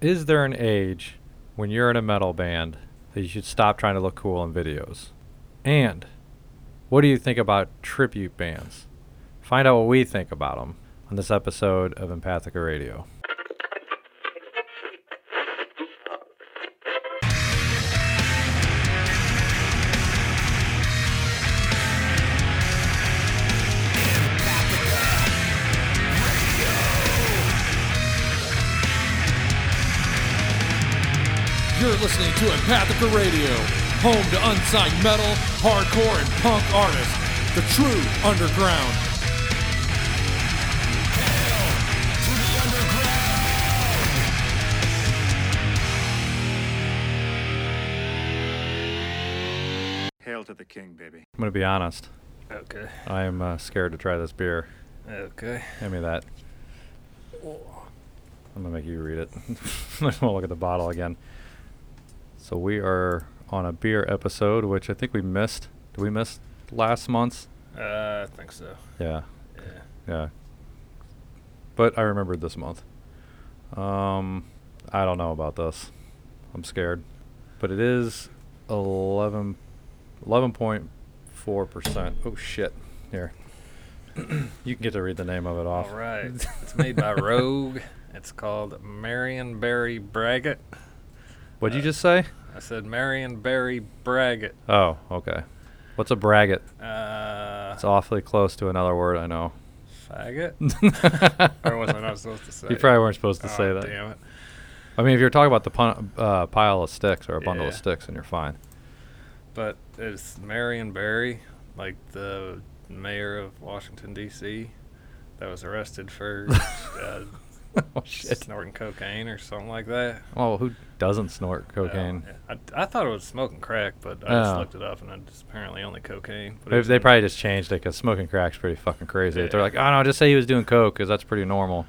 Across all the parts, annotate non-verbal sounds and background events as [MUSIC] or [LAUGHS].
Is there an age when you're in a metal band that you should stop trying to look cool in videos? And what do you think about tribute bands? Find out what we think about them on this episode of Empathica Radio. Listening to Empathica Radio, home to unsigned metal, hardcore, and punk artists. The true underground. Hail to the king, baby. I'm going to be honest. Okay. I am uh, scared to try this beer. Okay. Hand me that. I'm gonna make you read it. I want to look at the bottle again. So we are on a beer episode, which I think we missed. Did we miss last month's? Uh, I think so. Yeah, Yeah. yeah. But I remembered this month. Um, I don't know about this. I'm scared. But it is 11, 11.4 percent. Oh shit! Here, [CLEARS THROAT] you can get to read the name of it off. All right. it's made by [LAUGHS] Rogue. It's called Marion Barry Braggot. What'd you Uh, just say? I said Marion Barry Braggot. Oh, okay. What's a braggot? Uh, It's awfully close to another word I know. faggot. [LAUGHS] or was I not supposed to say? You probably weren't supposed to Oh, say that. Damn it. I mean, if you're talking about the pun- uh, pile of sticks or a bundle of Yeah. sticks, then you're fine. But it's Marion Barry, like the mayor of Washington D.C. that was arrested for [LAUGHS] uh, [LAUGHS] oh shit! snorting cocaine or something like that. Well, who doesn't snort cocaine? yeah. I, I thought it was smoking crack, but I just Oh. looked it up and it's apparently only cocaine. But They, probably just changed it because smoking crack's pretty fucking crazy. They're like, oh no, just say he was doing coke because that's pretty normal.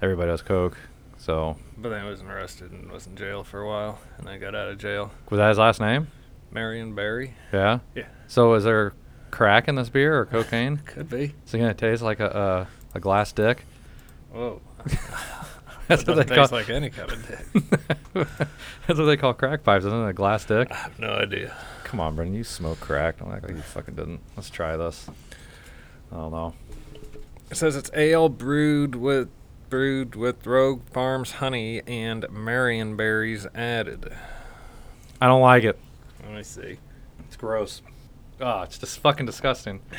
Everybody does coke. So But then he was arrested and was in jail for a while, and then got out of jail. was that his last name? Marion Barry. Yeah. Yeah, So is there crack in this beer or cocaine? [LAUGHS] could be. Is it gonna taste like a a, a glass dick? Whoa. [LAUGHS] That's what they call. like any kind of dick. [LAUGHS] That's what they call crack pipes, isn't it? A glass dick. I have no idea. Come on, Brendan. You smoke crack. Act like you fucking didn't. Let's try this. I don't know. It says it's ale brewed with brewed with Rogue Farms honey and Marion berries added. I don't like it. Let me see. It's gross. Oh, it's just fucking disgusting. [LAUGHS]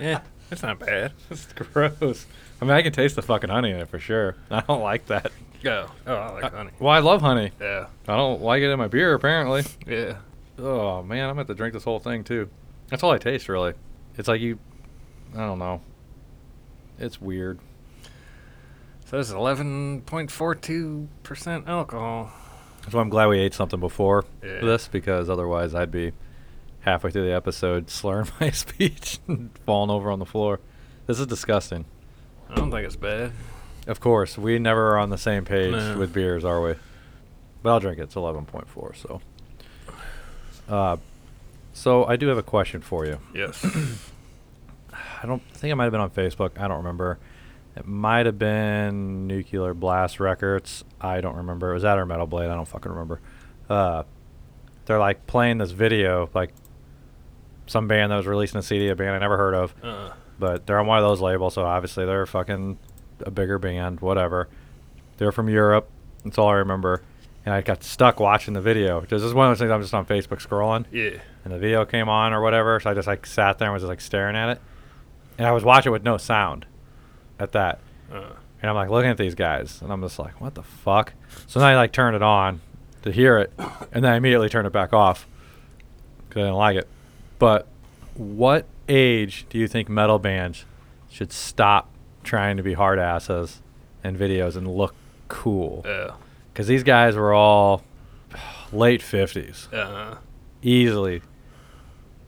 Yeah, it's not bad. [LAUGHS] it's gross. I mean, I can taste the fucking honey in it for sure. [LAUGHS] I don't like that. Go. Oh, I like Uh, honey. Well, I love honey. Yeah. I don't like it in my beer, apparently. Yeah. Oh, man, I'm going to have to drink this whole thing, too. That's all I taste, really. It's like you. I don't know. It's weird. Says 11.42% alcohol. That's why I'm glad we ate something before Yeah. this because otherwise I'd be halfway through the episode slurring [LAUGHS] my speech and falling over on the floor. This is disgusting. I don't think it's bad. Of course, we never are on the same page No. with beers, are we? But I'll drink it. It's 11.4, so. Uh, so I do have a question for you. Yes. [CLEARS THROAT] I don't I think it might have been on Facebook. I don't remember. It might have been Nuclear Blast Records. I don't remember. It was that or Metal Blade. I don't fucking remember. Uh, they're like playing this video, like some band that was releasing a CD, a band I never heard of, uh, but they're on one of those labels, so obviously they're fucking a bigger band, whatever. They're from Europe. That's all I remember. And I got stuck watching the video. This is one of those things I'm just on Facebook scrolling yeah. and the video came on or whatever. So I just like sat there and was just like staring at it, and I was watching with no sound, at that. Uh, And I'm like looking at these guys, and I'm just like, what the fuck? So then I like turned it on to hear it, and then I immediately turned it back off because I didn't like it. But what age do you think metal bands should stop trying to be hard asses in videos and look cool? Because these guys were all late 50s Uh, easily.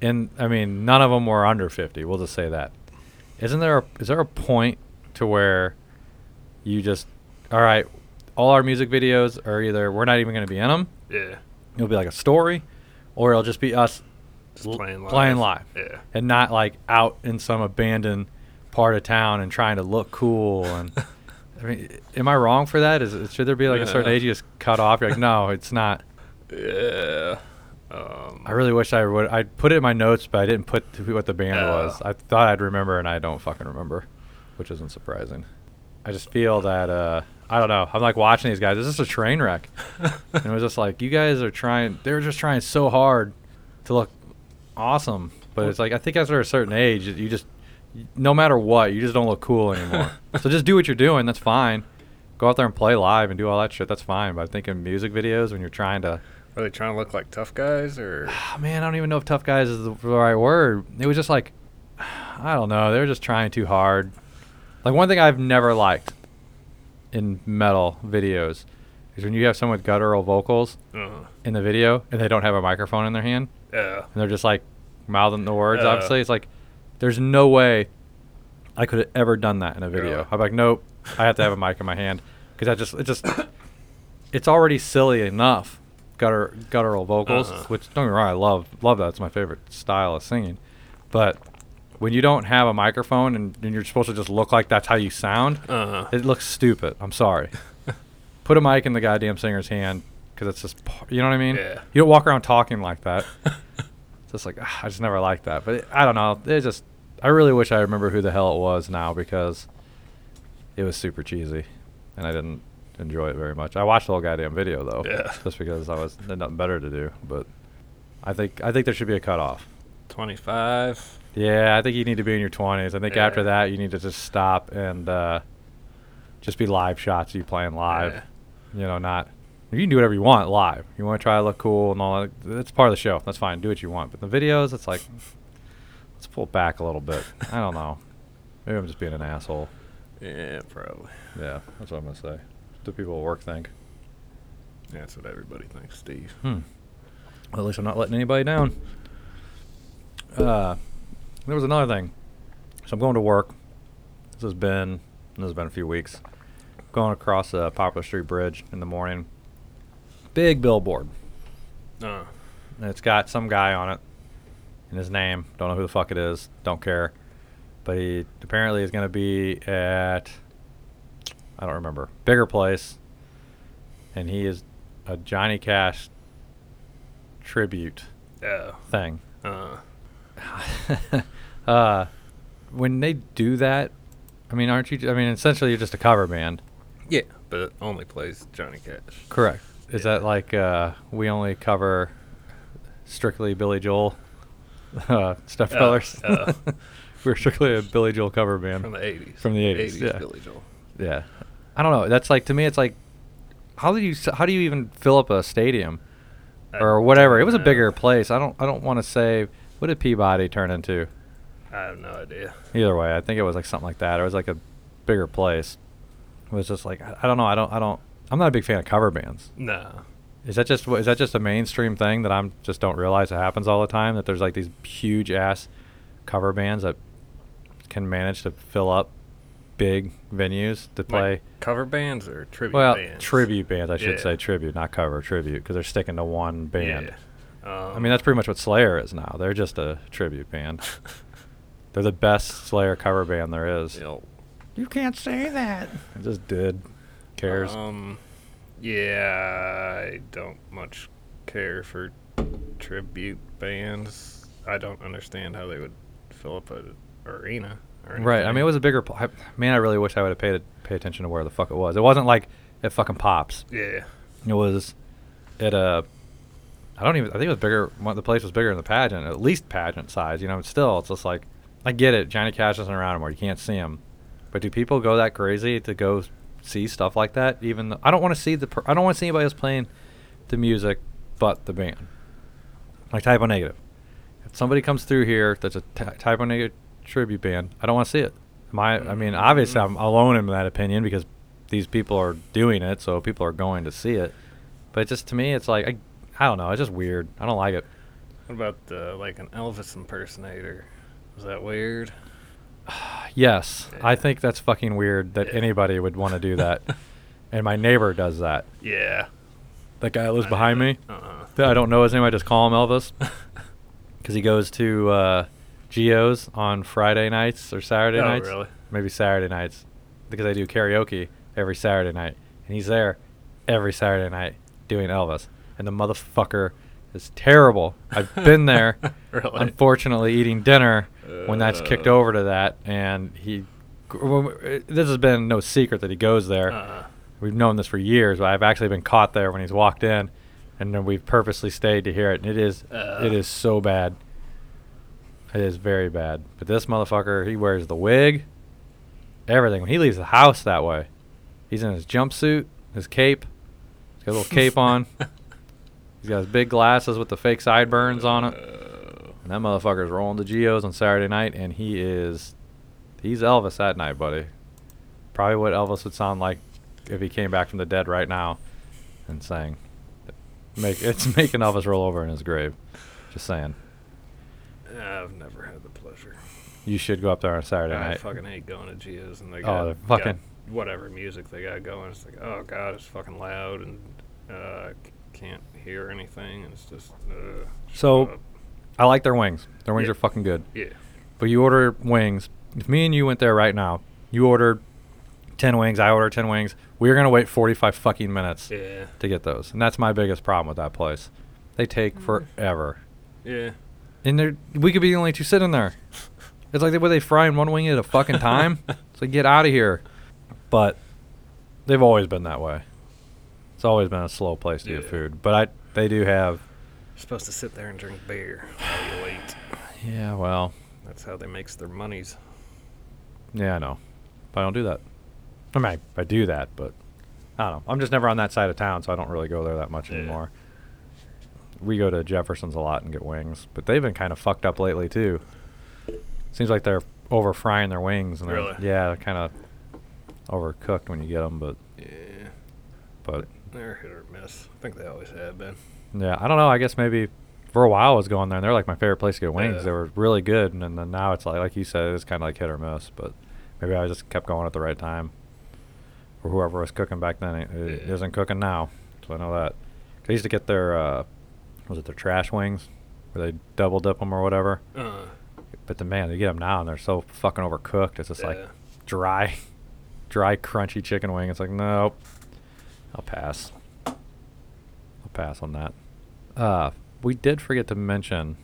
And I mean, none of them were under 50. We'll just say that. Isn't there a, is there a point to where you just all right, all our music videos are either we're not even going to be in them. yeah. It'll be like a story or it'll just be us Just playing live. playing live. Yeah. And not like out in some abandoned part of town and trying to look cool and [LAUGHS] I mean, am I wrong for that? Is it, should there be like a certain age you just cut off? You're like, no, it's not. Yeah. Um, I really wish I would. I put it in my notes, but I didn't put what the band Yeah. was. I thought I'd remember, and I don't fucking remember, which isn't surprising. I just feel that uh, I don't know. I'm like watching these guys. This is a train wreck, [LAUGHS] and it was just like you guys are trying. They're just trying so hard to look awesome, but it's like I think after a certain age, you just no matter what, you just don't look cool anymore. [LAUGHS] so just do what you're doing. That's fine. Go out there and play live and do all that shit. That's fine. But I think in music videos, when you're trying to Are they trying to look like tough guys or? [SIGHS] Ah, man, I don't even know if tough guys is the right word. It was just like, [SIGHS] I don't know. They were just trying too hard. Like one thing I've never liked in metal videos is when you have someone with guttural vocals Uh, in the video and they don't have a microphone in their hand yeah. and they're just like mouthing the words. Obviously, it's like there's no way I could have ever done that in a video. Really? I'm like, nope, I have to have a mic in my hand because I just it just it's already silly enough gutter guttural vocals, Uh-huh. which don't get me wrong, I love love that. It's my favorite style of singing, but when you don't have a microphone and, and you're supposed to just look like that's how you sound, Uh-huh. it looks stupid. I'm sorry. [LAUGHS] Put a mic in the goddamn singer's hand because it's just, you know what I mean? Yeah. You don't walk around talking like that. It's [LAUGHS] just like ah, I just never liked that. But it, I don't know. It just I really wish I remember who the hell it was now because it was super cheesy, and I didn't enjoy it very much. I watched the whole goddamn video though, Yeah. just because I was nothing better to do. But I think I think there should be a cutoff. 25. Yeah, I think you need to be in your twenties. I think after that you need to just stop and uh, just be live shots. of You playing live, Yeah. you know, not. You can do whatever you want live. You want to try to look cool and all that. That's part of the show. That's fine. Do what you want. But the videos, it's like, let's pull back a little bit. I don't know. Maybe I'm just being an asshole. Yeah, probably. Yeah, that's what I'm gonna say. What do people at work think? That's what everybody thinks, Steve. Hmm. Well, at least I'm not letting anybody down. Uh, there was another thing. So I'm going to work. This has been this has been a few weeks. Going across the Poplar Street Bridge in the morning. Big billboard. Uh, And it's got some guy on it. And his name. Don't know who the fuck it is. Don't care. But he apparently is going to be at I don't remember. Bigger place. And he is a Johnny Cash tribute yeah. thing. Uh, [LAUGHS] uh, when they do that, I mean, aren't you? I mean, essentially, you're just a cover band. yeah, but it only plays Johnny Cash. Correct. Is Yeah. that like uh, we only cover strictly Billy Joel, [LAUGHS] uh, Step Uh, uh. We're strictly a Billy Joel cover band. From the 80s. From the 80s, 80s yeah. Billy Joel. yeah, I don't know. That's like to me, it's like how do you how do you even fill up a stadium I or whatever? It was a bigger place. I don't I don't want to say what did Peabody turn into. I have no idea. Either way, I think it was like something like that. It was like a bigger place. It was just like I, I don't know. I don't I don't. I'm not a big fan of cover bands. No. Is that just what- is that just a mainstream thing that I'm just don't realize it happens all the time? That there's like these huge ass cover bands that can manage to fill up big venues to play. Like cover bands or tribute bands? well, bands? tribute bands, I should Yeah. say tribute, not cover tribute, because they're sticking to one band. Yeah. Um, I mean, that's pretty much what Slayer is now. They're just a tribute band. [LAUGHS] they're the best Slayer cover band there is. you You can't say that. I just did. Cares. Um, yeah, I don't much care for tribute bands. I don't understand how they would fill up an arena. Or right. I mean, it was a bigger. pl- I, man, I really wish I would have paid pay attention to where the fuck it was. It wasn't like it fucking pops. Yeah. It was at a. I don't even. I think it was bigger. The place was bigger than the pageant, at least pageant size. You know, still, it's just like I get it. Johnny Cash isn't around anymore. You can't see him. But do people go that crazy to go see stuff like that? Even though, I don't want to see the. Per, I don't want to see anybody else playing the music, but the band. Like Type O Negative. If somebody comes through here that's a ty- Type O Negative tribute band, I don't want to see it. Am I? I mean, obviously, I'm alone in that opinion because these people are doing it, so people are going to see it. But just to me, it's like I, I don't know. It's just weird. I don't like it. What about uh, like an Elvis impersonator? Is that weird? [SIGHS] Yes, I think that's fucking weird that anybody would want to do that. [LAUGHS] and my neighbor does that. Yeah. That guy that lives behind me. Uh-uh. that I don't know his name. I just call him Elvis [LAUGHS] because he goes to uh, Geo's on Friday nights or Saturday Oh, nights. really? Maybe Saturday nights because I do karaoke every Saturday night, and he's there every Saturday night doing Elvis, and the motherfucker is terrible. I've been [LAUGHS] there, Really? unfortunately, eating dinner when that's kicked Uh. over to that, and he. This has been no secret that he goes there. Uh, We've known this for years, but I've actually been caught there when he's walked in, and then we've purposely stayed to hear it. And it is, Uh. it is so bad. It is very bad. But this motherfucker, he wears the wig, everything. When he leaves the house that way, he's in his jumpsuit, his cape. He's got a little cape [LAUGHS] on. He's got his big glasses with the fake sideburns on it. And that motherfucker's rolling the Geo's on Saturday night, and he is, he's Elvis that night, buddy. Probably what Elvis would sound like if he came back from the dead right now and sang. Make it's [LAUGHS] making Elvis roll over in his grave. Just saying. I've never had the pleasure. You should go up there on Saturday I night. I fucking hate going to Geo's and they Oh, got, they're got fucking- whatever music they got going. It's like, oh god, it's fucking loud and uh, can't hear anything, and it's just. Uh, So- up. I like their wings. Their wings Yeah. are fucking good. yeah, But you order wings. If me and you went there right now, you ordered ten wings. I ordered ten wings. We're gonna wait forty-five fucking minutes yeah, to get those, and that's my biggest problem with that place. They take Mm. forever, yeah. and they're, we could be the only two sitting there. It's like they were they frying one wing at a fucking time. [LAUGHS] it's like get out of here. But they've always been that way. It's always been a slow place to get food. But I they do have. You're supposed to sit there and drink beer while you wait. [SIGHS] Yeah, well, That's how they makes their monies. yeah, I know, but I don't do that. I mean, I, I do that, but I don't know. I'm just never on that side of town, so I don't really go there that much Yeah. anymore. We go to Jefferson's a lot and get wings, but they've been kind of fucked up lately too. Seems like they're over frying their wings, and they're- yeah, they're kind of overcooked when you get them. But Yeah, but they're hit or miss. I think they always have been. yeah, I don't know. I guess maybe for a while I was going there, and they're like my favorite place to get wings. Yeah. They were really good, and then now it's like like you said, it's kind of like hit or miss. But maybe I just kept going at the right time, or whoever was cooking back then it, it Yeah. isn't cooking now. So I know that. I used to get their uh, was it their trash wings, where they double dip them or whatever. Uh, But the man, they get them now, and they're so fucking overcooked. It's just like dry, [LAUGHS] dry, crunchy chicken wing. It's like nope. I'll pass. I'll pass on that. Uh, we did forget to mention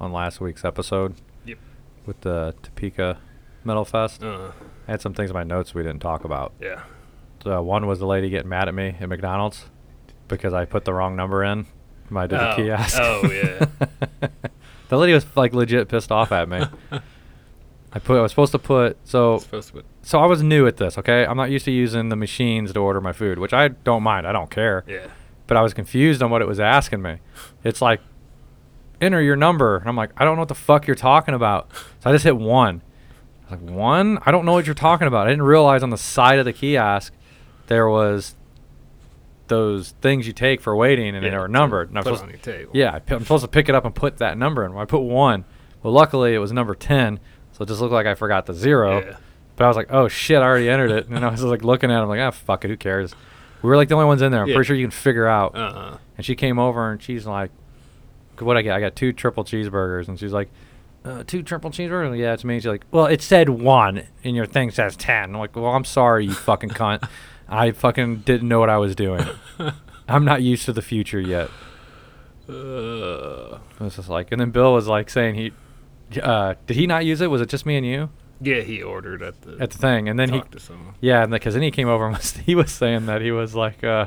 on last week's episode yep. with the Topeka Metal Fest. Uh, I had some things in my notes we didn't talk about. yeah. Uh, one was the lady getting mad at me at McDonald's because I put the wrong number in when I did the Oh. kiosk. Oh, yeah. [LAUGHS] the lady was like legit pissed off at me. [LAUGHS] I put I was supposed to put so supposed to. put. so I was new at this, okay? I'm not used to using the machines to order my food, which I don't mind. I don't care. Yeah. But I was confused on what it was asking me. It's like enter your number. And I'm like, I don't know what the fuck you're talking about. So I just hit 1. I was like, 1? I don't know what you're talking about. I didn't realize on the side of the kiosk there was those things you take for waiting and yeah, they were numbered. And I'm supposed on your table. yeah, I'm supposed to pick it up and put that number in. Well, I put one. Well, luckily it was number ten, so it just looked like I forgot the zero. Yeah. But I was like, oh shit, I already entered it, and I was like looking at it, I'm like, ah, fuck it, who cares? We were like the only ones in there. I'm Yeah. pretty sure you can figure out. Uh-uh. And she came over and she's like, what I get? I got two triple cheeseburgers, and she's like. Uh, two triple cheeseburgers? Yeah, it's me. She's like, well, it said one, and your thing says ten. I'm like, well, I'm sorry, you fucking cunt. I fucking didn't know what I was doing. [LAUGHS] I'm not used to the future yet. Uh, It was just like, and then Bill was like saying he, uh, did he not use it? Was it just me and you yeah, he ordered at the. at the thing? And then he, to someone. yeah, and because then he came over and [LAUGHS] was, he was saying that he was like, uh,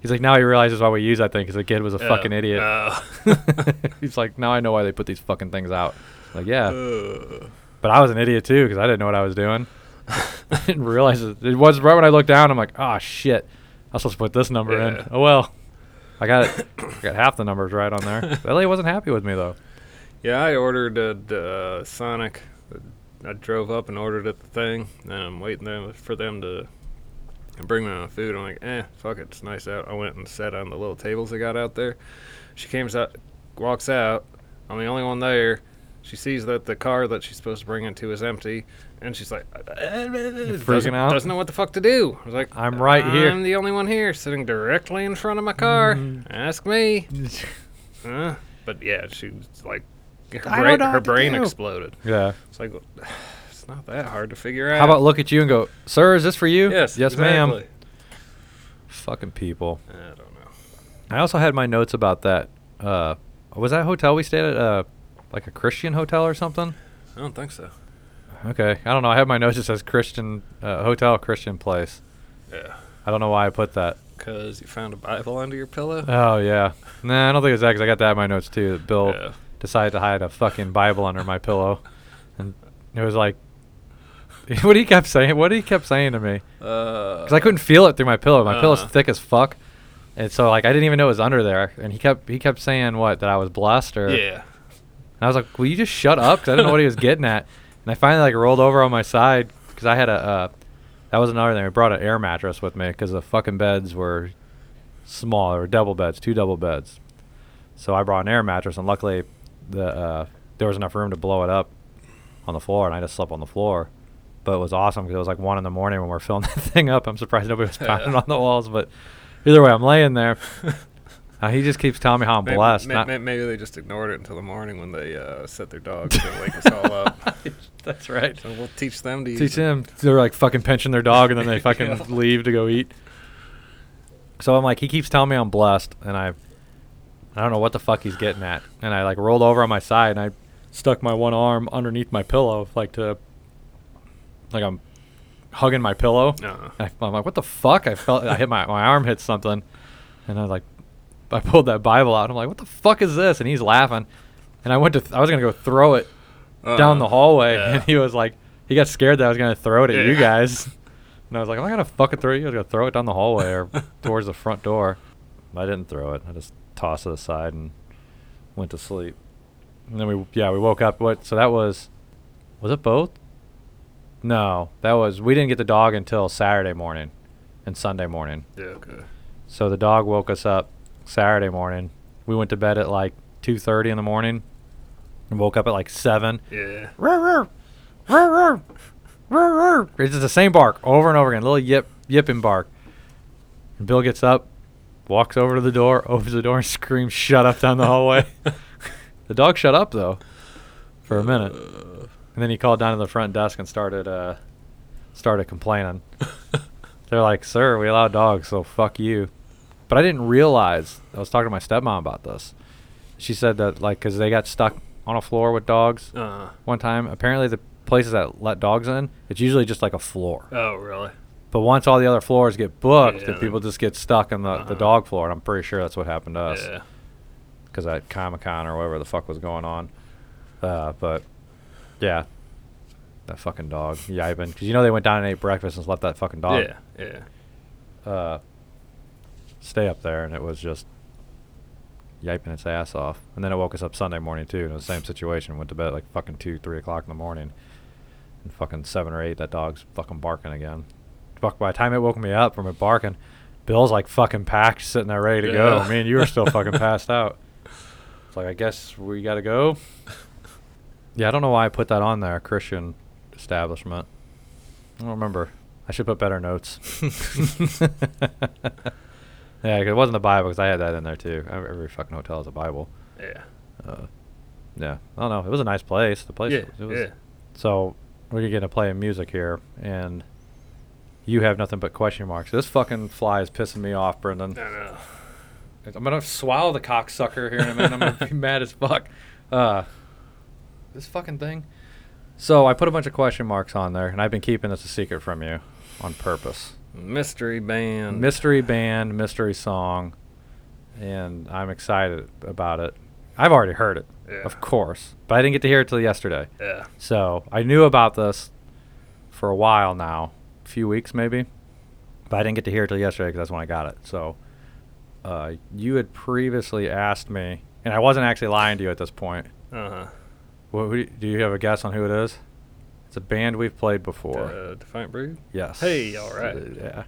he's like, now he realizes why we use that thing because the kid was a Oh, fucking idiot. oh. [LAUGHS] he's like, now I know why they put these fucking things out. Like, yeah, Uh, but I was an idiot too because I didn't know what I was doing. [LAUGHS] I didn't realize it. It was right when I looked down. I'm like, oh shit, I was supposed to put this number Yeah. in. Oh well, I got it. [COUGHS] I got half the numbers right on there. Lady wasn't happy with me though. Yeah, I ordered at uh, Sonic. I drove up and ordered at the thing, and I'm waiting them for them to bring me my food. I'm like, eh, fuck it, it's nice out. I went and sat on the little tables they got out there. She comes out, walks out. I'm the only one there. She sees that the car that she's supposed to bring into is empty, and she's like, freaking doesn't, out? doesn't know what the fuck to do. I was like, I'm right here." I'm the only one here, sitting directly in front of my car. Mm-hmm. Ask me. [LAUGHS] Uh, but yeah, she's like, her, I brain, her brain do. exploded. Yeah. It's like, [SIGHS] It's not that hard to figure out. How about look at you and go, sir, is this for you? Yes. Yes, ma'am. Fucking people. I don't know. I also had my notes about that. Uh, was that hotel we stayed at? Uh, like a Christian hotel or something? I don't think so. Okay, I don't know. I have my notes. It says Christian uh, hotel, Christian place. Yeah. I don't know why I put that. Because you found a Bible under your pillow? Oh yeah. Nah, I don't think it's that because I got that in my notes too. That Bill Yeah. Decided to hide a fucking Bible under my pillow, and it was like, [LAUGHS] what he kept saying. What he kept saying to me. Uh, because I couldn't feel it through my pillow. My pillow's Uh. thick as fuck, and so like I didn't even know it was under there. And he kept he kept saying what that I was blessed or Yeah. And I was like, will you just shut up? Because I didn't know what he was getting at. And I finally like rolled over on my side because I had a uh, that was another thing. I brought an air mattress with me because the fucking beds were small. They were double beds, two double beds. So I brought an air mattress, and luckily the uh, there was enough room to blow it up on the floor, and I just slept on the floor. But it was awesome because it was like one in the morning when we are [LAUGHS] filling that thing up. I'm surprised nobody was pounding on the walls, but either way, I'm laying there. [LAUGHS] Uh, he just keeps telling me how I'm Maybe, blessed. may- may- maybe they just ignored it until the morning when they uh, set their dogs to [LAUGHS] wake us all up. That's right. So we'll teach them to Teach it. them. They're like fucking pinching their dog and then they fucking Yeah. leave to go eat. So I'm like, he keeps telling me I'm blessed, and I, I don't know what the fuck he's getting at. And I like rolled over on my side and I stuck my one arm underneath my pillow, like to, like I'm hugging my pillow. Uh-uh. I, I'm like, what the fuck? I felt I hit my my arm hit something, and I was like, I pulled that Bible out. I'm like, what the fuck is this? And he's laughing, and I went to th- I was gonna go throw it uh-huh. down the hallway, Yeah. and he was like, he got scared that I was gonna throw it at you guys, and I was like, I'm not gonna fucking throw it. You. I was gonna throw it down the hallway or [LAUGHS] towards the front door. I didn't throw it. I just tossed it aside and went to sleep. And then we yeah we woke up. What? So that was was it both? No, that was we didn't get the dog until Saturday morning and Sunday morning. Yeah, okay. So the dog woke us up Saturday morning. We went to bed at like 2:30 in the morning and woke up at like 7. Yeah. Roar, roar, roar. It's just the same bark over and over again, A little yip yipping bark. And Bill gets up, walks over to the door, [LAUGHS] opens the door and screams shut up down the hallway. [LAUGHS] the dog shut up though for a minute. Uh, And then he called down to the front desk and started uh started complaining. [LAUGHS] They're like, "Sir, we allow dogs, so fuck you." But I didn't realize. I was talking to my stepmom about this. She said that like cuz they got stuck on a floor with dogs uh, one time. Apparently the places that let dogs in, it's usually just like a floor. oh, really? But once all the other floors get booked, Yeah, then people just get stuck in the, the Uh-huh. dog floor, and I'm pretty sure that's what happened to us Yeah. because at Comic Con or whatever the fuck was going on. Uh, but yeah, that fucking dog yiping. Because you know they went down and ate breakfast and left that fucking dog Yeah, yeah. uh, stay up there, and it was just yiping its ass off. And then it woke us up Sunday morning too. In the same situation, went to bed like fucking two, three o'clock in the morning, and fucking seven or eight, that dog's fucking barking again. Fuck! By the time it woke me up from it barking, Bill's like fucking packed, sitting there ready to go. Yeah. Me and you were still fucking [LAUGHS] passed out. It's like I guess we gotta go. Yeah, I don't know why I put that on there. Christian establishment. I don't remember. I should put better notes. [LAUGHS] yeah, 'cause it wasn't the Bible because I had that in there too. Every, fucking hotel has a Bible. Yeah. Uh, yeah, I don't know. It was a nice place. The place. Yeah, it was, yeah. So we're gonna play music here, and you have nothing but question marks. This fucking fly is pissing me off, Brendan. I know. I'm gonna swallow the cocksucker here in a minute. I'm gonna be [LAUGHS] mad as fuck. Uh, this fucking thing. So I put a bunch of question marks on there, and I've been keeping this a secret from you on purpose. Mystery band. Mystery band, mystery song, and I'm excited about it. I've already heard it, Yeah. of course, but I didn't get to hear it till yesterday. Yeah. So I knew about this for a while now, few weeks maybe, but I didn't get to hear it till yesterday because that's when I got it. So uh, you had previously asked me, and I wasn't actually lying to you at this point. Uh huh. Wh- who, do you have a guess on who it is? It's a band we've played before. Uh, Defiant Breed. yes. Hey, all right. Uh, yeah.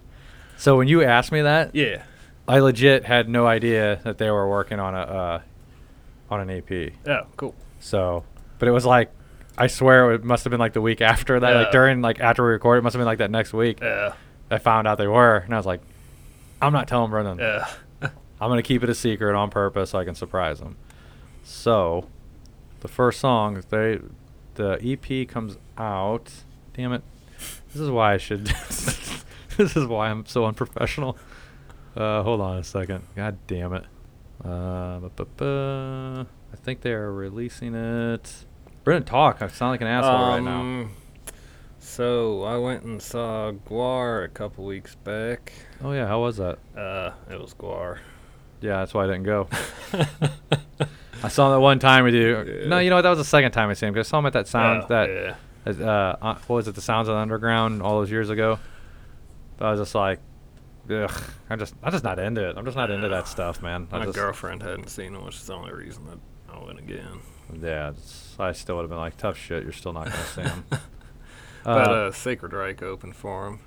So when you asked me that, Yeah. I legit had no idea that they were working on a uh, on an EP. Oh, cool. So, but it was like, I swear it must have been like the week after that, like during like after we recorded, it must have been like that next week. Yeah. I found out they were, and I was like, I'm not telling Brendan. Yeah. [LAUGHS] I'm gonna keep it a secret on purpose so I can surprise him. So, the first song they, the EP comes out damn it. This is why I should. [LAUGHS] this is why I'm so unprofessional. Uh, hold on a second. God damn it. Uh, I think they are releasing it. Brendan, talk. I sound like an asshole right now. Um, So I went and saw GWAR a couple weeks back. Oh yeah, how was that? Uh, it was GWAR. Yeah, that's why I didn't go. [LAUGHS] I saw him that one time with you. Yeah. No, you know what? That was the second time I seen him. 'cause I saw him at that sound Oh, that yeah. uh, uh, what was it? The Sounds of the Underground all those years ago. But I was just like, ugh. I'm just, I'm just not into it. I'm just not into that stuff, man. I My just, girlfriend hadn't seen him, which is the only reason that I went again. Yeah, it's, I still would have been like, tough shit. You're still not gonna see him. [LAUGHS] But Uh, uh, Sacred Reich opened for him.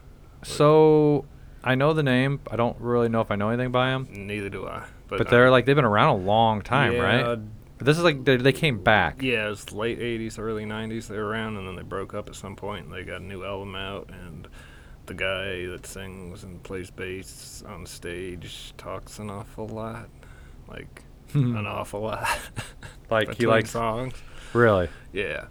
so I know the name. I don't really know if I know anything by him. Neither do I. But, But they're like they've been around a long time, yeah, right? But this is like they, they came back. Yeah, it was late '80s, early '90s. They were around, and then they broke up at some point. And they got a new album out, and the guy that sings and plays bass on stage talks an awful lot, like an awful lot. Like [LAUGHS] he likes songs. Really. Yeah,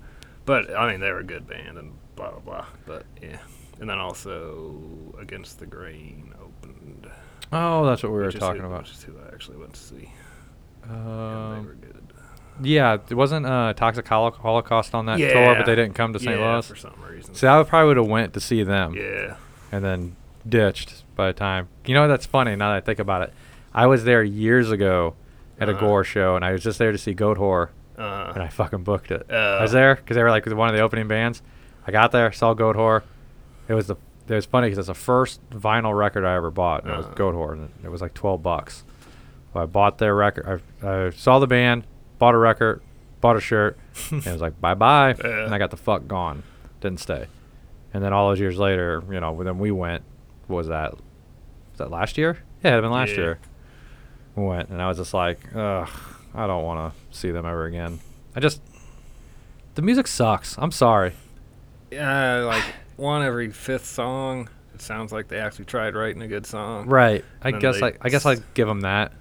but I mean they were a good band and blah blah blah. But yeah, and then also Against the Grain opened. Oh, that's what we were talking who- about. Which is who I actually went to see. and they were Um, good. yeah, it wasn't uh, Toxic Holocaust on that tour, but they didn't come to St. yeah, Louis. for some reason. See, I probably would have went to see them. yeah. and then ditched by the time. You know that's funny now that I think about it. I was there years ago at a Uh-huh. GWAR show, and I was just there to see Goatwhore, Uh, and I fucking booked it. I Oh. was there because they were like one of the opening bands. I got there, saw Goatwhore. It was the it was funny because it's the first vinyl record I ever bought. And it was Uh-huh. Goatwhore, and it was like twelve bucks. So I bought their record. I, I saw the band, bought a record, bought a shirt, [LAUGHS] and it was like bye bye, Yeah. and I got the fuck gone. Didn't stay. And then all those years later, you know, then we went. What was that? Was that last year? Yeah, it had been last Yeah. year. We went, and I was just like, ugh, I don't want to see them ever again. I just, the music sucks. I'm sorry. yeah, like one every fifth song. It sounds like they actually tried writing a good song. Right. I guess I, I guess I'd give them that.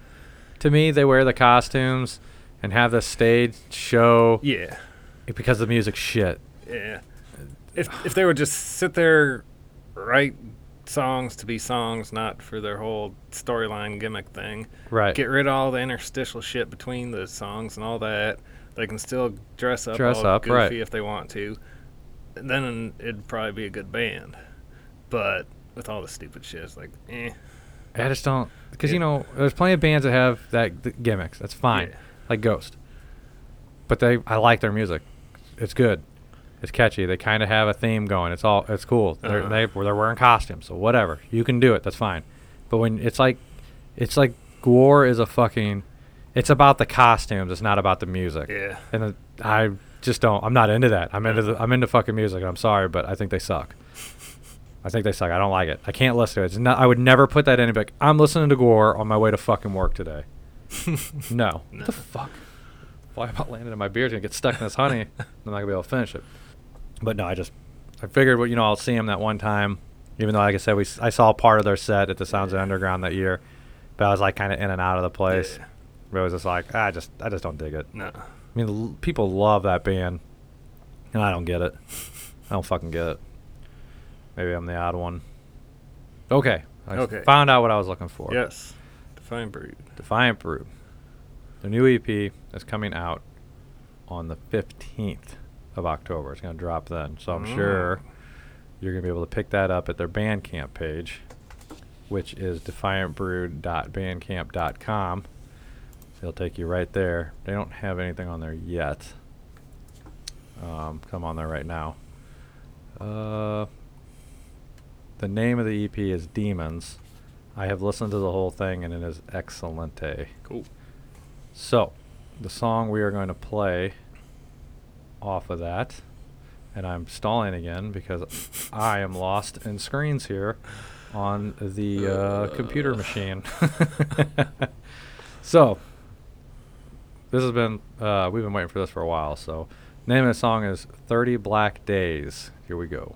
To me, they wear the costumes and have the stage show Yeah. because the music's shit. Yeah. If if they would just sit there, write songs to be songs, not for their whole storyline gimmick thing. Right. Get rid of all the interstitial shit between the songs and all that. They can still dress up Dress all up, goofy right. if they want to. And then it'd probably be a good band. But with all the stupid shit, it's like, eh. I just don't because you know there's plenty of bands that have that th- gimmicks. That's fine, Yeah. like Ghost. But they, I like their music. It's good. It's catchy. They kind of have a theme going. It's all. It's cool. They're Uh-huh. they, they're wearing costumes, so whatever. You can do it. That's fine. But when it's like, it's like GWAR is a fucking. It's about the costumes. It's not about the music. Yeah. And the, I just don't. I'm not into that. I'm into the. I'm into fucking music. I'm sorry, but I think they suck. I think they suck. I don't like it. I can't listen to it. It's not, I would never put that in like, I'm listening to GWAR on my way to fucking work today. [LAUGHS] no. What the fuck? Fly about landing in my beard's gonna get stuck in this honey. [LAUGHS] I'm not gonna be able to finish it. But no, I just I figured, well, you know, I'll see him that one time. Even though, like I said, we I saw part of their set at the Sounds of Underground that year, but I was like kind of in and out of the place. Yeah. But it was just like "Ah, I just I just don't dig it. No. I mean, l- people love that band, and I don't get it. I don't fucking get it. Maybe I'm the odd one. Okay. I Okay. found out what I was looking for. Yes. Defiant Brood. Defiant Brew. The new EP is coming out on the 15th of October. It's going to drop then. So I'm sure Mm. you're going to be able to pick that up at their Bandcamp page, which is defiantbrood.bandcamp.com. It'll take you right there. They don't have anything on there yet. Um, come on there right now. Uh, the name of the EP is Demons. I have listened to the whole thing and it is excellente. Cool. So, the song we are going to play off of that, and I'm stalling again because I am lost in screens here on the uh, computer machine. [LAUGHS] so, this has been, uh, we've been waiting for this for a while. So, name of the song is 30 Black Days. Here we go.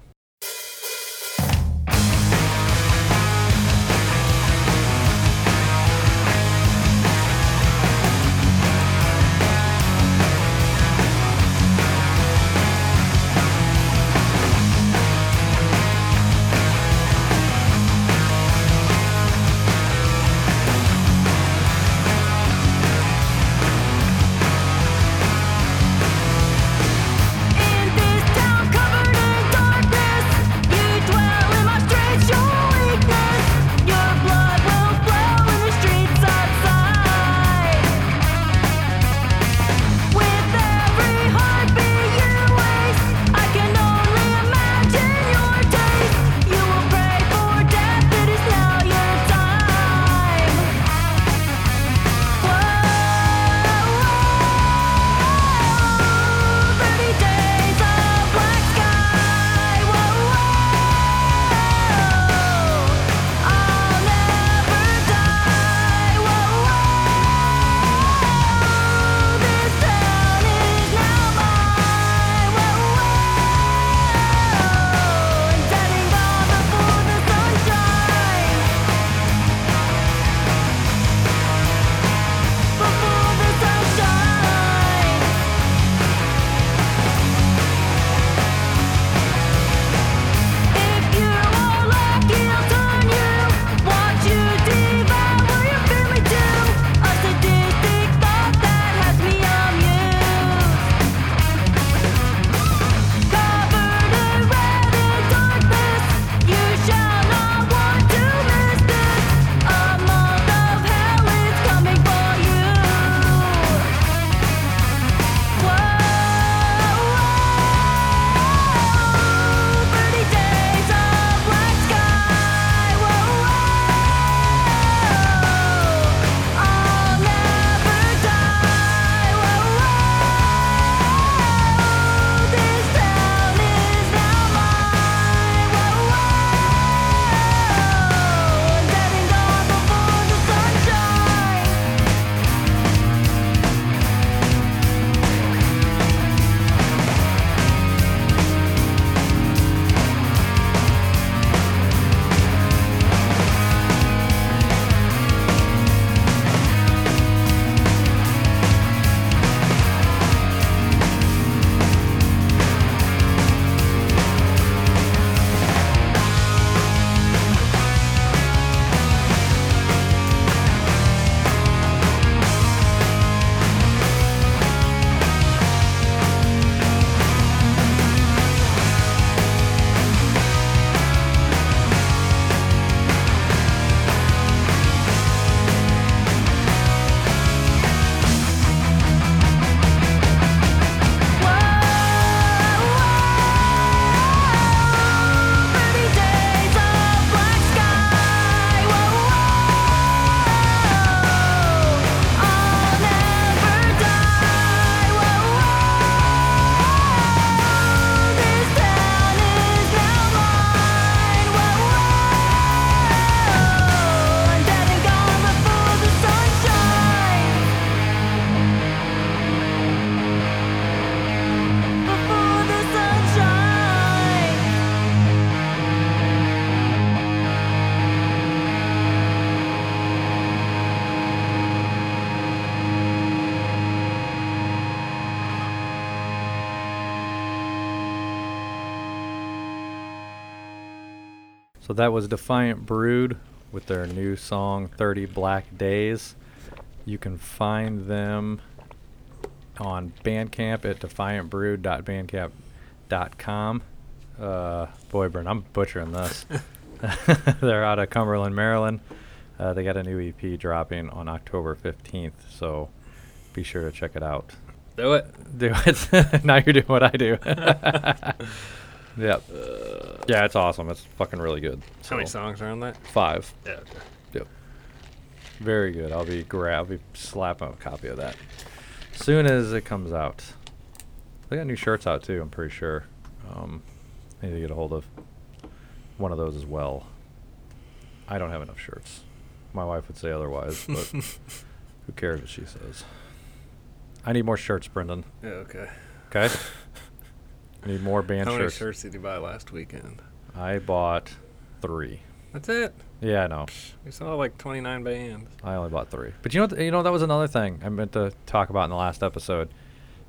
So that was Defiant Brood with their new song 30 Black Days. You can find them on Bandcamp at defiantbrood.bandcamp.com. Uh, boy, Brent, I'm butchering this. [LAUGHS] [LAUGHS] They're out of Cumberland, Maryland. Uh, they got a new EP dropping on October 15th, so be sure to check it out. Do it. Do it. [LAUGHS] now you're doing what I do. Yep. yeah, it's awesome. It's fucking really good. How many songs are on that? Five. Yeah. Okay. Yep. Very good. I'll be gra- I'll be slapping a copy of that soon as it comes out. They got new shirts out too. I'm pretty sure. Um, I need to get a hold of one of those as well. I don't have enough shirts. My wife would say otherwise, [LAUGHS] but who cares what she says? I need more shirts, Brendan. Yeah. Okay. Okay. [LAUGHS] I need more band How many shirts. shirts did you buy last weekend? I bought three. That's it. Yeah, I know. We saw like 29 bands. I only bought three. But you know, what, you know that was another thing I meant to talk about in the last episode.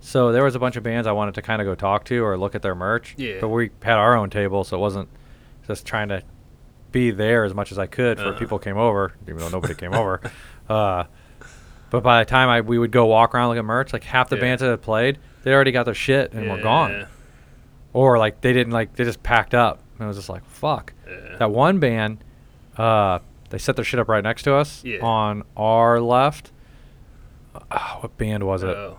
So there was a bunch of bands I wanted to kind of go talk to or look at their merch. Yeah. But we had our own table, so it wasn't just trying to be there as much as I could for Uh-huh. people came over, even though nobody came over. [LAUGHS] Uh, but by the time I we would go walk around look at merch, like half the Yeah. bands that had played, they already got their shit and were Yeah. Or like they didn't like they just packed up. And it was just like fuck. Yeah. That one band, uh, they set their shit up right next to us Yeah. on our left. Uh, what band was it? Oh.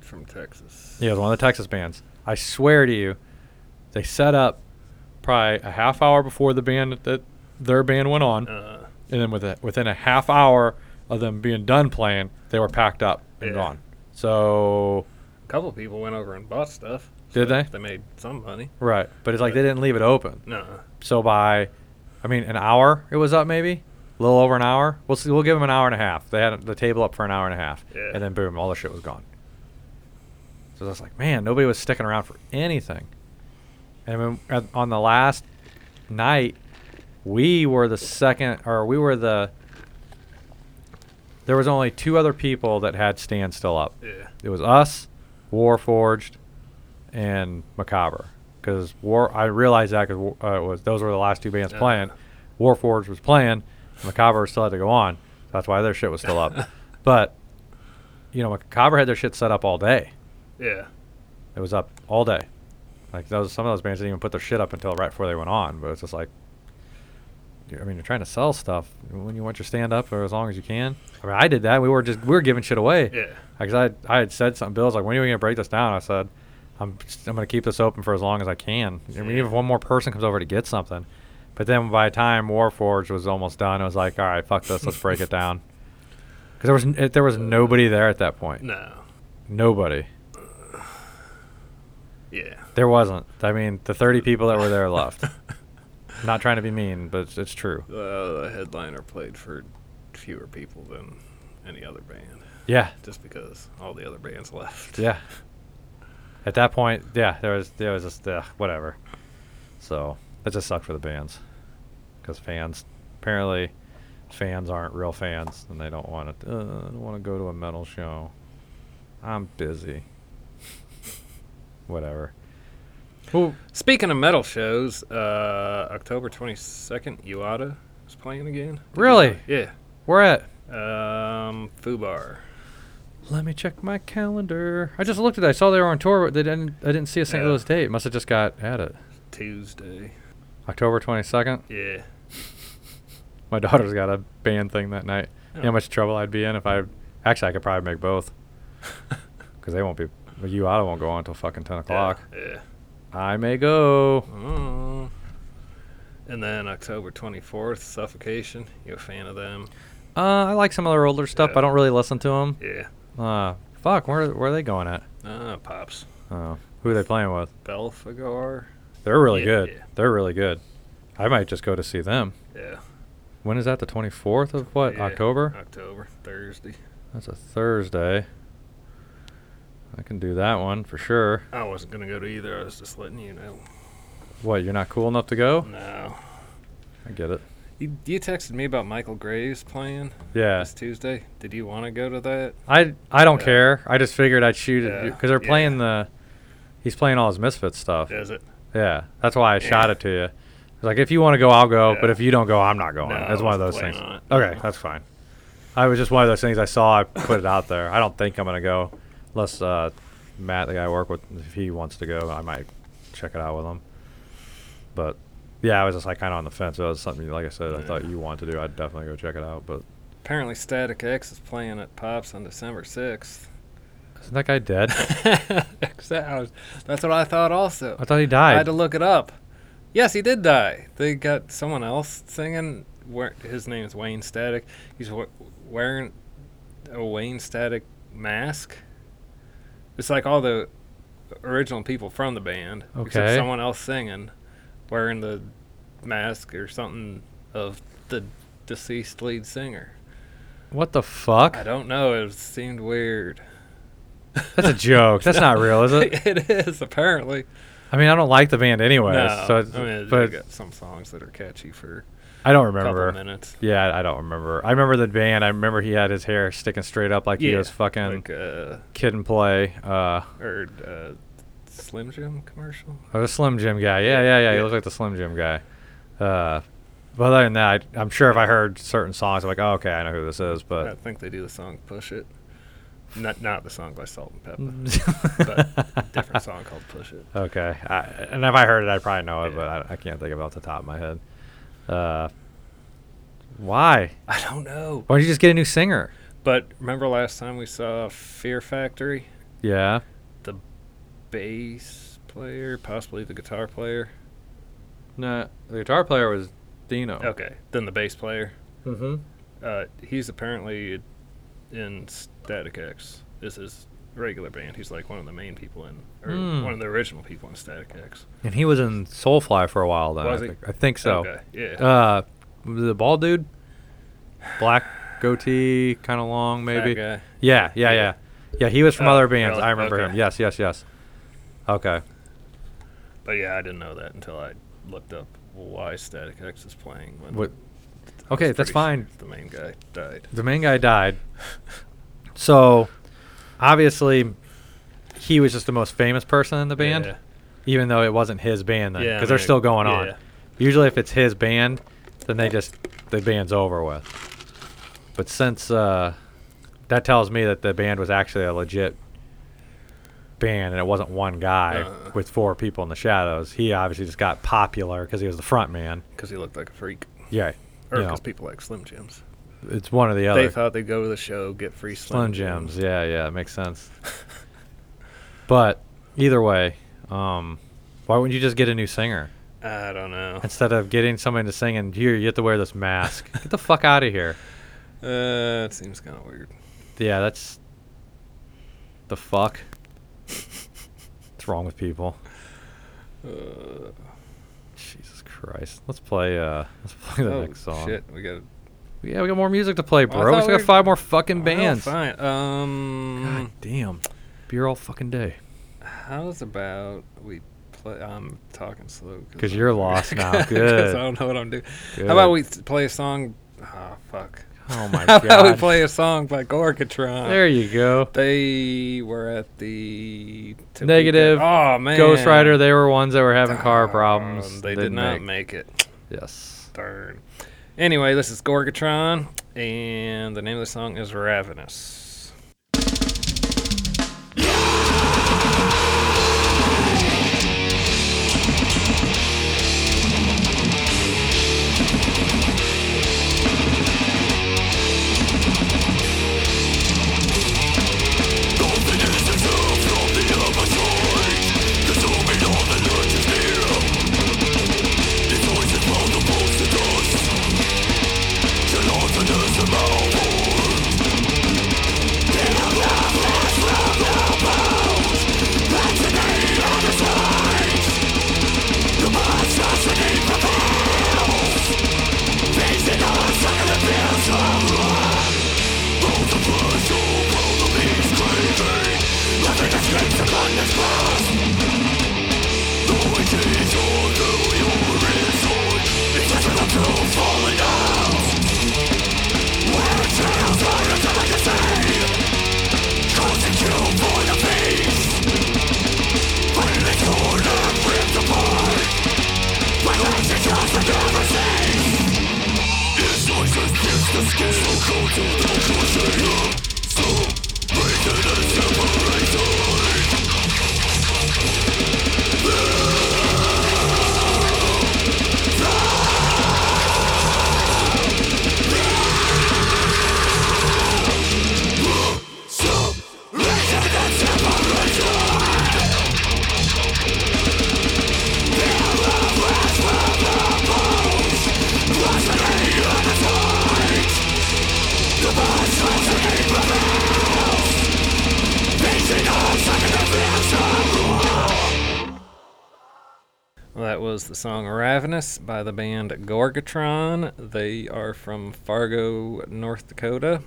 From Texas. Yeah, it was one of the Texas bands. I swear to you, they set up probably a half hour before the band that their band went on, Uh, and then with a, within a half hour of them being done playing, they were packed up and Yeah. gone. So a couple people went over and bought stuff. Did they? They made some money. right, but it's like they didn't leave it open. No. So by, I mean, an hour it was up maybe, a little over an hour. We'll see, we'll give them an hour and a half. They had the table up for an hour and a half, Yeah. and then boom, all the shit was gone. So I was like, man, nobody was sticking around for anything. And when, at, on the last night, we were the second, or we were the. There was only two other people that had stands still up. Yeah. It was us, Warforged, and Macabre. Because War, I realized that because uh, was those were the last two bands Uh. playing. Warforged was playing, Macabre still had to go on. That's why their shit was still up. [LAUGHS] but you know, Macabre had their shit set up all day. Yeah. It was up all day. Like those, some of those bands didn't even put their shit up until right before they went on. But it's just like, I mean, you're trying to sell stuff when you want your stand up for as long as you can. I mean, I did that. We were just we were giving shit away. Yeah. Because I I had said something. Bill's like, when are we gonna break this down? I said, I'm I'm gonna keep this open for as long as I can. I mean, even if one more person comes over to get something. But then by the time Warforged was almost done, I was like, all right, fuck this, let's break it down. [LAUGHS] Because there was n- it, there was nobody there at that point. No. Nobody. [SIGHS] Yeah. There wasn't. I mean, the 30 people that were there left. [LAUGHS] Not trying to be mean, but it's, it's true. Uh, the headliner played for fewer people than any other band, Yeah, just because all the other bands left. yeah. At that point, yeah, there was there was just uh, whatever. So that just sucked for the bands, because fans apparently fans aren't real fans, and they don't want to. Uh, don't want to go to a metal show. I'm busy. [LAUGHS] whatever. Well, Speaking of metal shows, uh, October 22nd, Uada is playing again. Really? Yeah. where at? Um, Fubar. Let me check my calendar. I just looked at it. I saw they were on tour, but they didn't. I didn't see a St. Yeah. Louis date. Must have just got added. Tuesday. October twenty second. Yeah. [LAUGHS] My daughter's got a band thing that night. You know how Oh. much trouble I'd be in if I. Actually, I could probably make both. [LAUGHS] Because they won't be. You I won't go on until fucking ten o'clock. Yeah. I may go. Oh. And then October 24th, Suffocation. You a fan of them? Uh, I like some of their older stuff. Yeah. I don't really listen to them. Yeah. Uh, fuck. Where where are they going at? Uh, Pops. Oh, who are they playing with? Belphegor. They're really Yeah, good. yeah. They're really good. I might just go to see them. Yeah. When is that? The twenty fourth of what? Yeah. October. October. Thursday. That's a Thursday. I can do that one for sure. I wasn't going to go to either. I was just letting you know. What, you're not cool enough to go? No. I get it. You, you texted me about Michael Graves playing Yeah. this Tuesday. Did you want to go to that? I I don't Yeah. care. I just figured I'd shoot it Yeah. because they're Yeah. playing the. He's playing all his Misfits stuff. Is it? Yeah, that's why I shot it to you. Like if you want to go, I'll go. But if you don't go, I'm not going. No, it's one of those things. on. Okay, that's fine. I was just one of those things I saw. I put it out there. I don't think I'm gonna go, unless uh, Matt, the guy I work with, if he wants to go, I might check it out with him. But yeah, I was just like kind of on the fence. It was something like I said. I thought you wanted to do. I'd definitely go check it out. But Apparently, Static X is playing at Pops on December 6th. isn't that guy dead? [LAUGHS] Except That's what I thought also. I thought he died. I died. had to look it up. Yes, he did die. They got someone else singing. Where his name is Wayne Static. He's we- wearing a Wayne Static mask. It's like all the original people from the band, except Okay. someone else singing, wearing the mask or something of the deceased lead singer. what the fuck? I don't know. It seemed weird. That's a joke. That's not real, is it? [LAUGHS] it is apparently. I mean, I don't like the band anyway. no, so it's, I mean, but got some songs that are catchy for I don't remember. minutes. Yeah, I- don't remember. I remember the band. I remember he had his hair sticking straight up like he was fucking like uh, Kid 'n Play. Uh, or uh, Slim Jim commercial. oh, the Slim Jim guy. Yeah, yeah, yeah. He Yeah. looked like the Slim Jim guy. Uh, but other than that, I, I'm sure if I heard certain songs, I'm like, oh, okay, I know who this is. But I think they do the song "Push It." Not not the song by Salt-N-Pepa, [LAUGHS] but different song called "Push It." okay, I, and if I heard it, I'd probably know it, Yeah. but I, I can't think of it off the top of my head. Uh, why? I don't know. Why don't you just get a new singer? But remember last time we saw Fear Factory, Yeah. The bass player, possibly the guitar player. No, the guitar player was Dino. Okay, then the bass player. Mm-hmm. Uh, he's apparently in Static X. This is his regular band. He's like one of the main people in, or Hmm. one of the original people in Static X. And he was in Soulfly for a while. though. Was I he? think, I think so. Okay, yeah. Uh, the bald dude, black goatee, kind of long, maybe. Guy. Yeah, yeah, yeah, yeah. He was from Oh, other bands. really? I remember him. Yes, yes, yes. Okay. But yeah, I didn't know that until I looked up why Static X is playing. When What? Okay, that's fine. sure The main guy died. The main guy died. So, obviously, he was just the most famous person in the band, Yeah. even though it wasn't his band then, Yeah, I because they're still going on. yeah. Usually, if it's his band, then they just the band's over with. But since uh, that tells me that the band was actually a legit band and it wasn't one guy Uh. with four people in the shadows, he obviously just got popular because he was the front man. Because he looked like a freak. Yeah, Or because people like Slim Jims. it's one or the other. They thought they'd go to the show, get free Slim Slim, Jims. Yeah, yeah, it makes sense. [LAUGHS] but either way, um, why wouldn't you just get a new singer I don't know. instead of getting somebody to sing and here you have to wear this mask? [LAUGHS] get the fuck out of here. Uh, it seems kind of weird. Yeah, that's the fuck. What's wrong with people? Uh, Jesus Christ. Let's play. Uh, let's play the oh next song. shit, we got. Yeah, we got more music to play, I bro. We still got five more fucking bands. Oh, fine. Um, God damn. Beer all fucking day. how's about we play? I'm talking slow 'Cause I'm- you're lost [LAUGHS] now. [LAUGHS] Good. I don't know what I'm doing. Good. How about we play a song? Oh fuck. Oh my [LAUGHS] How about we god. play a song by Gorgatron? There you go. They were at the Type O Negative. Oh man, Ghost Rider, they were ones that were having car Darn, problems. They did Didn't not make- make it. Yes. Darn. Anyway, this is Gorgatron, and the name of the song is Ravenous. Well, that was the song Ravenous by the band Gorgatron. They are from Fargo, North Dakota,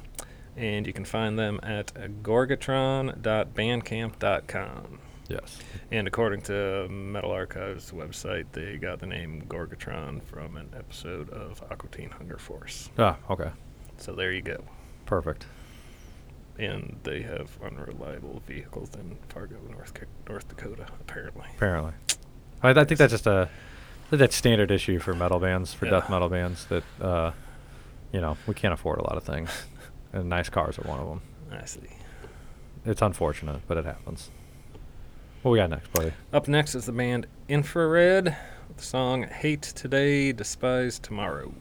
and you can find them at gorgatron.bandcamp.com. Yes. And according to Metal Archives website, they got the name Gorgatron from an episode of Aqua Teen Hunger Force. Ah, okay. So there you go. Perfect. And they have unreliable vehicles in Fargo, North North Dakota, apparently. Apparently. I, I think that's just a that's standard issue for metal bands, for death metal bands that uh, you know, we can't afford a lot of things. [LAUGHS] and nice cars are one of them. I see. It's unfortunate, but it happens. What we got next, buddy? Up next is the band Infrared with the song Hate Today, Despise Tomorrow.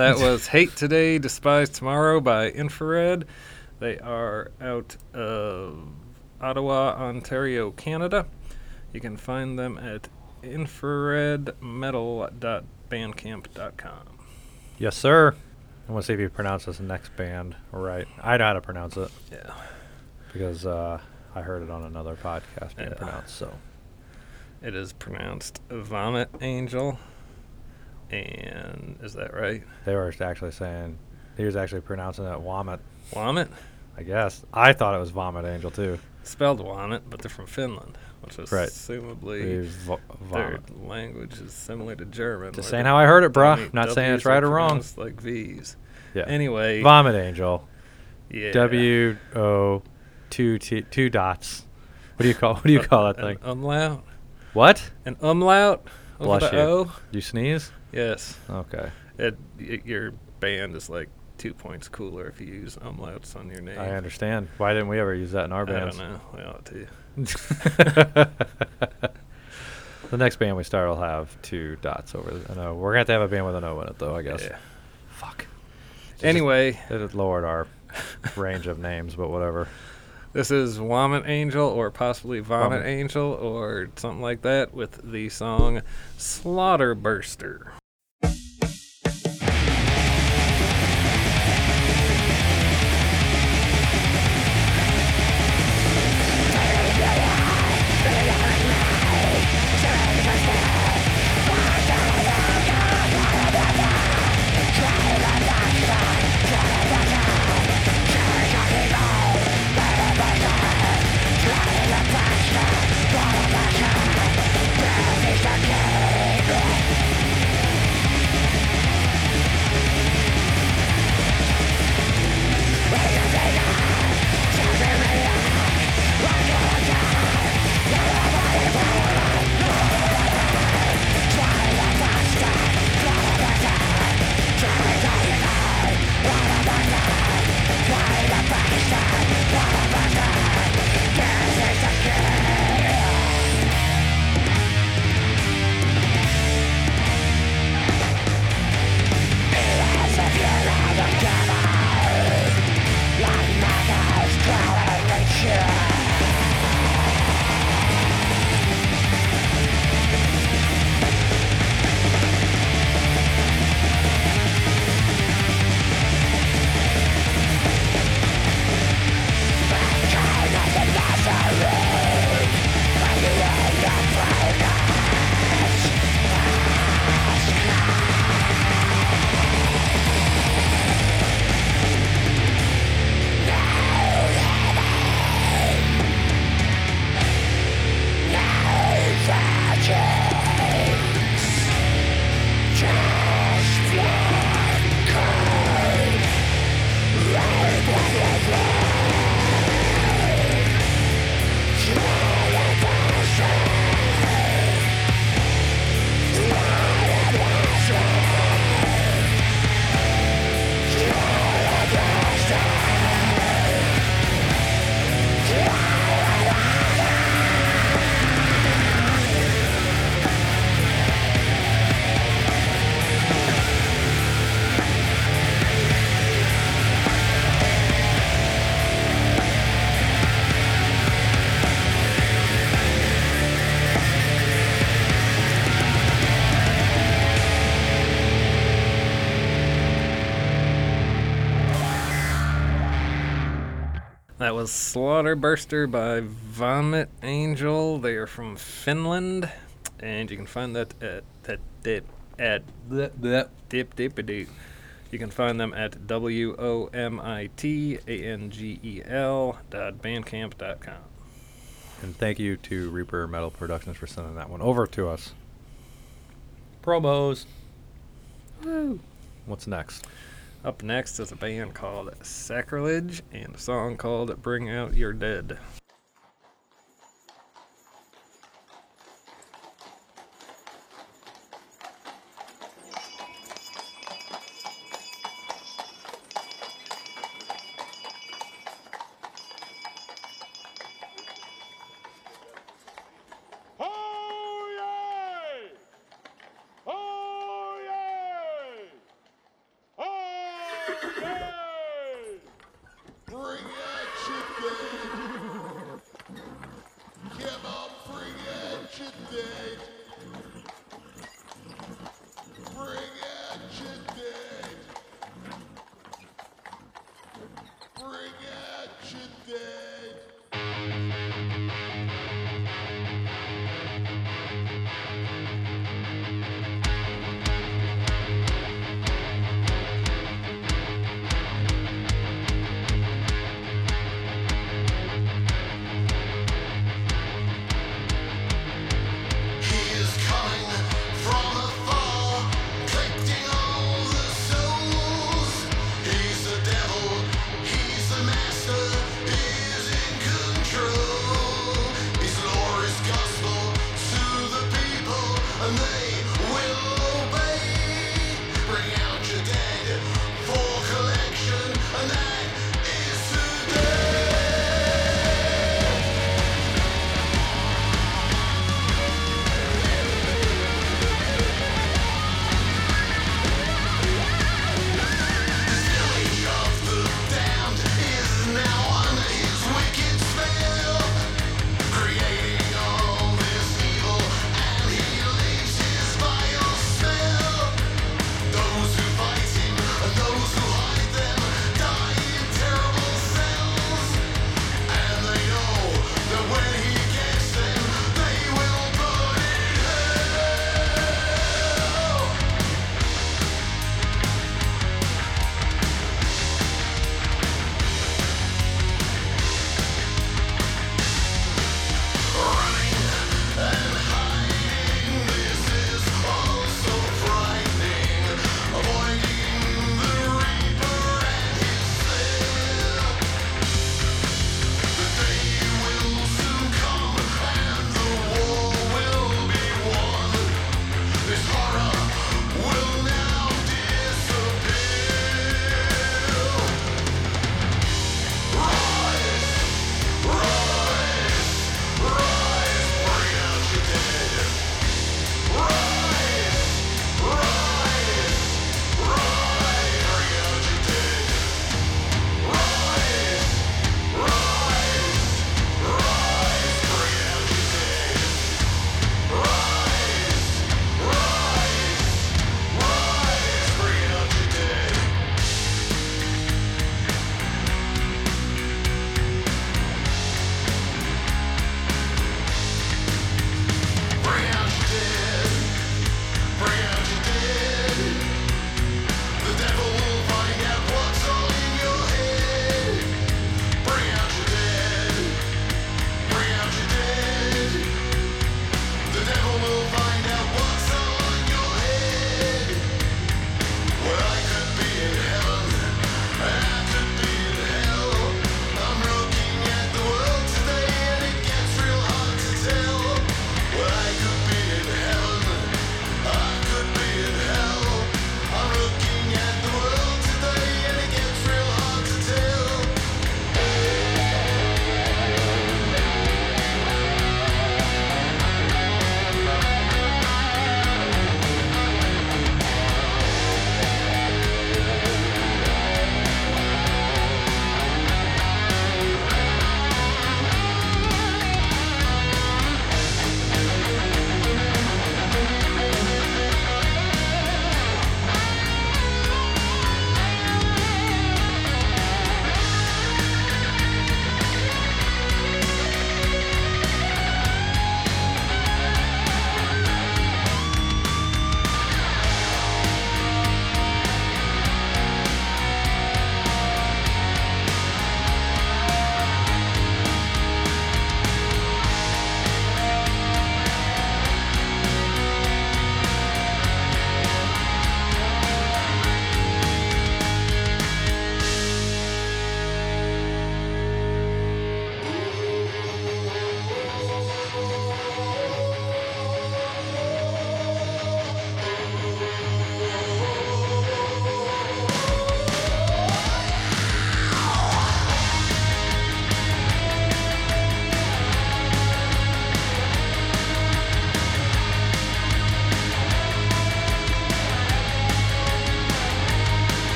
That was Hate Today, Despise Tomorrow by Infrared. They are out of Ottawa, Ontario, Canada. You can find them at infraredmetal.bandcamp.com. Yes, sir. I want to see if you pronounce this next band right. I know how to pronounce it Yeah. because uh, I heard it on another podcast being Yeah. pronounced. So It is pronounced Vomit Angel. And is that right? they were actually saying he was actually pronouncing it Vomit. Vomit? I guess I thought it was Vomit Angel too. Spelled Vomit, but they're from Finland, which is Right. assumably vo- their language is similar to German. Just saying how I heard it, bruh. W- Not saying it's right or wrong. Like V's. Yeah. Anyway, Vomit Angel. yeah. W O two T two dots. What do you call what do you call that An thing? umlaut. What? An umlaut over Bless you. O. You sneeze? Yes. Okay. It, y- your band is like two points cooler if you use umlauts on your name. I understand. Why didn't we ever use that in our band? I don't know. We ought to. the next band we start will have two dots over the no. We're gonna have to have a band with an O in it though, I guess. Yeah. Fuck. Anyway, It lowered our [LAUGHS] range of names, but whatever. this is Vomit Angel or possibly Vomit Vomit. Angel or something like that with the song Slaughter was Slaughter Burster by Vomit Angel. They are from Finland, and you can find that at that dip at dip dip dip dip. You can find them at w o m i t a n g e l dot bandcamp dot com. And thank you to Reaper Metal Productions for sending that one over to us. Promos. Woo. What's next? Up next is a band called Sacrilege and a song called Bring Out Your Dead.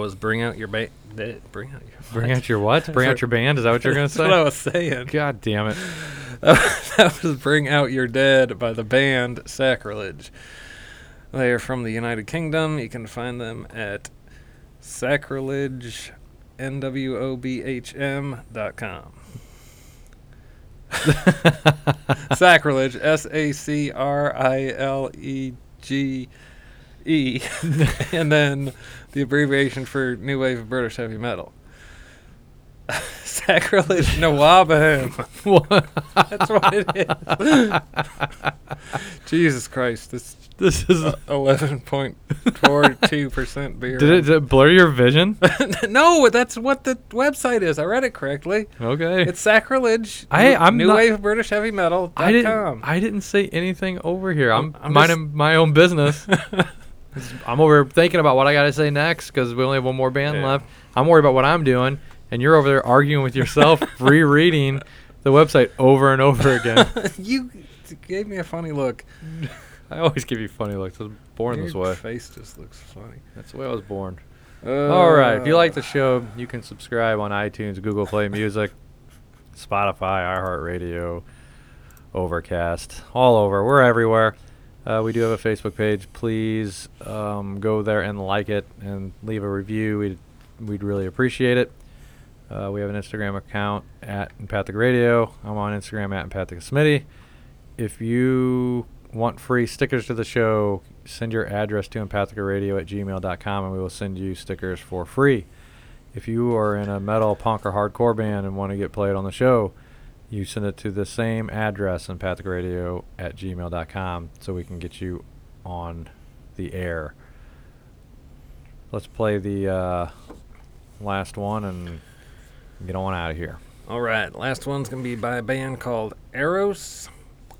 Was bring out your band. Bring out your. Bring out your what? [LAUGHS] Bring out your band? Is that what you're gonna That's what I say? was saying. God damn it! [LAUGHS] that was Bring Out Your Dead by the band Sacrilege. They are from the United Kingdom. You can find them at sacrilege, N-W-O-B-H-M.com. [LAUGHS] Sacrilege, S-A-C-R-I-L-E-G-E. and then the abbreviation for New Wave of British Heavy Metal. [LAUGHS] Sacrilege Nawabaham. What? [LAUGHS] That's what it is. [LAUGHS] Jesus Christ, this this is. eleven point four two percent beer. Did it, did it blur your vision? no, that's what the website is. I read it correctly. Okay. It's sacrilege. I- I'm New not- Wave British Heavy Metal. I didn't. I didn't say anything over here. I'm, I'm minding my own business. I'm over thinking about what I got to say next because we only have one more band Yeah. left. I'm worried about what I'm doing, and you're over there arguing with yourself, [LAUGHS] rereading the website over and over again. [LAUGHS] you gave me a funny look. [LAUGHS] I always give you funny looks. I was born this Your way. face just looks funny. That's the way I was born. Uh, All right. If you like the show, you can subscribe on iTunes, Google Play Music, Spotify, iHeartRadio, Overcast, all over. We're everywhere. Uh, we do have a Facebook page. Please um, go there and like it and leave a review. We'd, we'd really appreciate it. Uh, we have an Instagram account at Empathic Radio. I'm on Instagram at Empathic Smitty. If you want free stickers to the show, send your address to empathicaradio at gmail.com and we will send you stickers for free. If you are in a metal, punk, or hardcore band and want to get played on the show, you send it to the same address, empathicradio at gmail.com, so we can get you on the air. Let's play the uh, last one and get on out of here. All right, last one's gonna be by a band called Eros.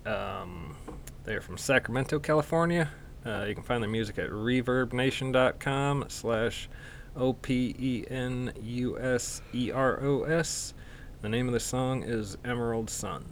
Um, they're from Sacramento, California. Uh, you can find their music at reverbnation.com slash O The name of the song is Emerald Sun.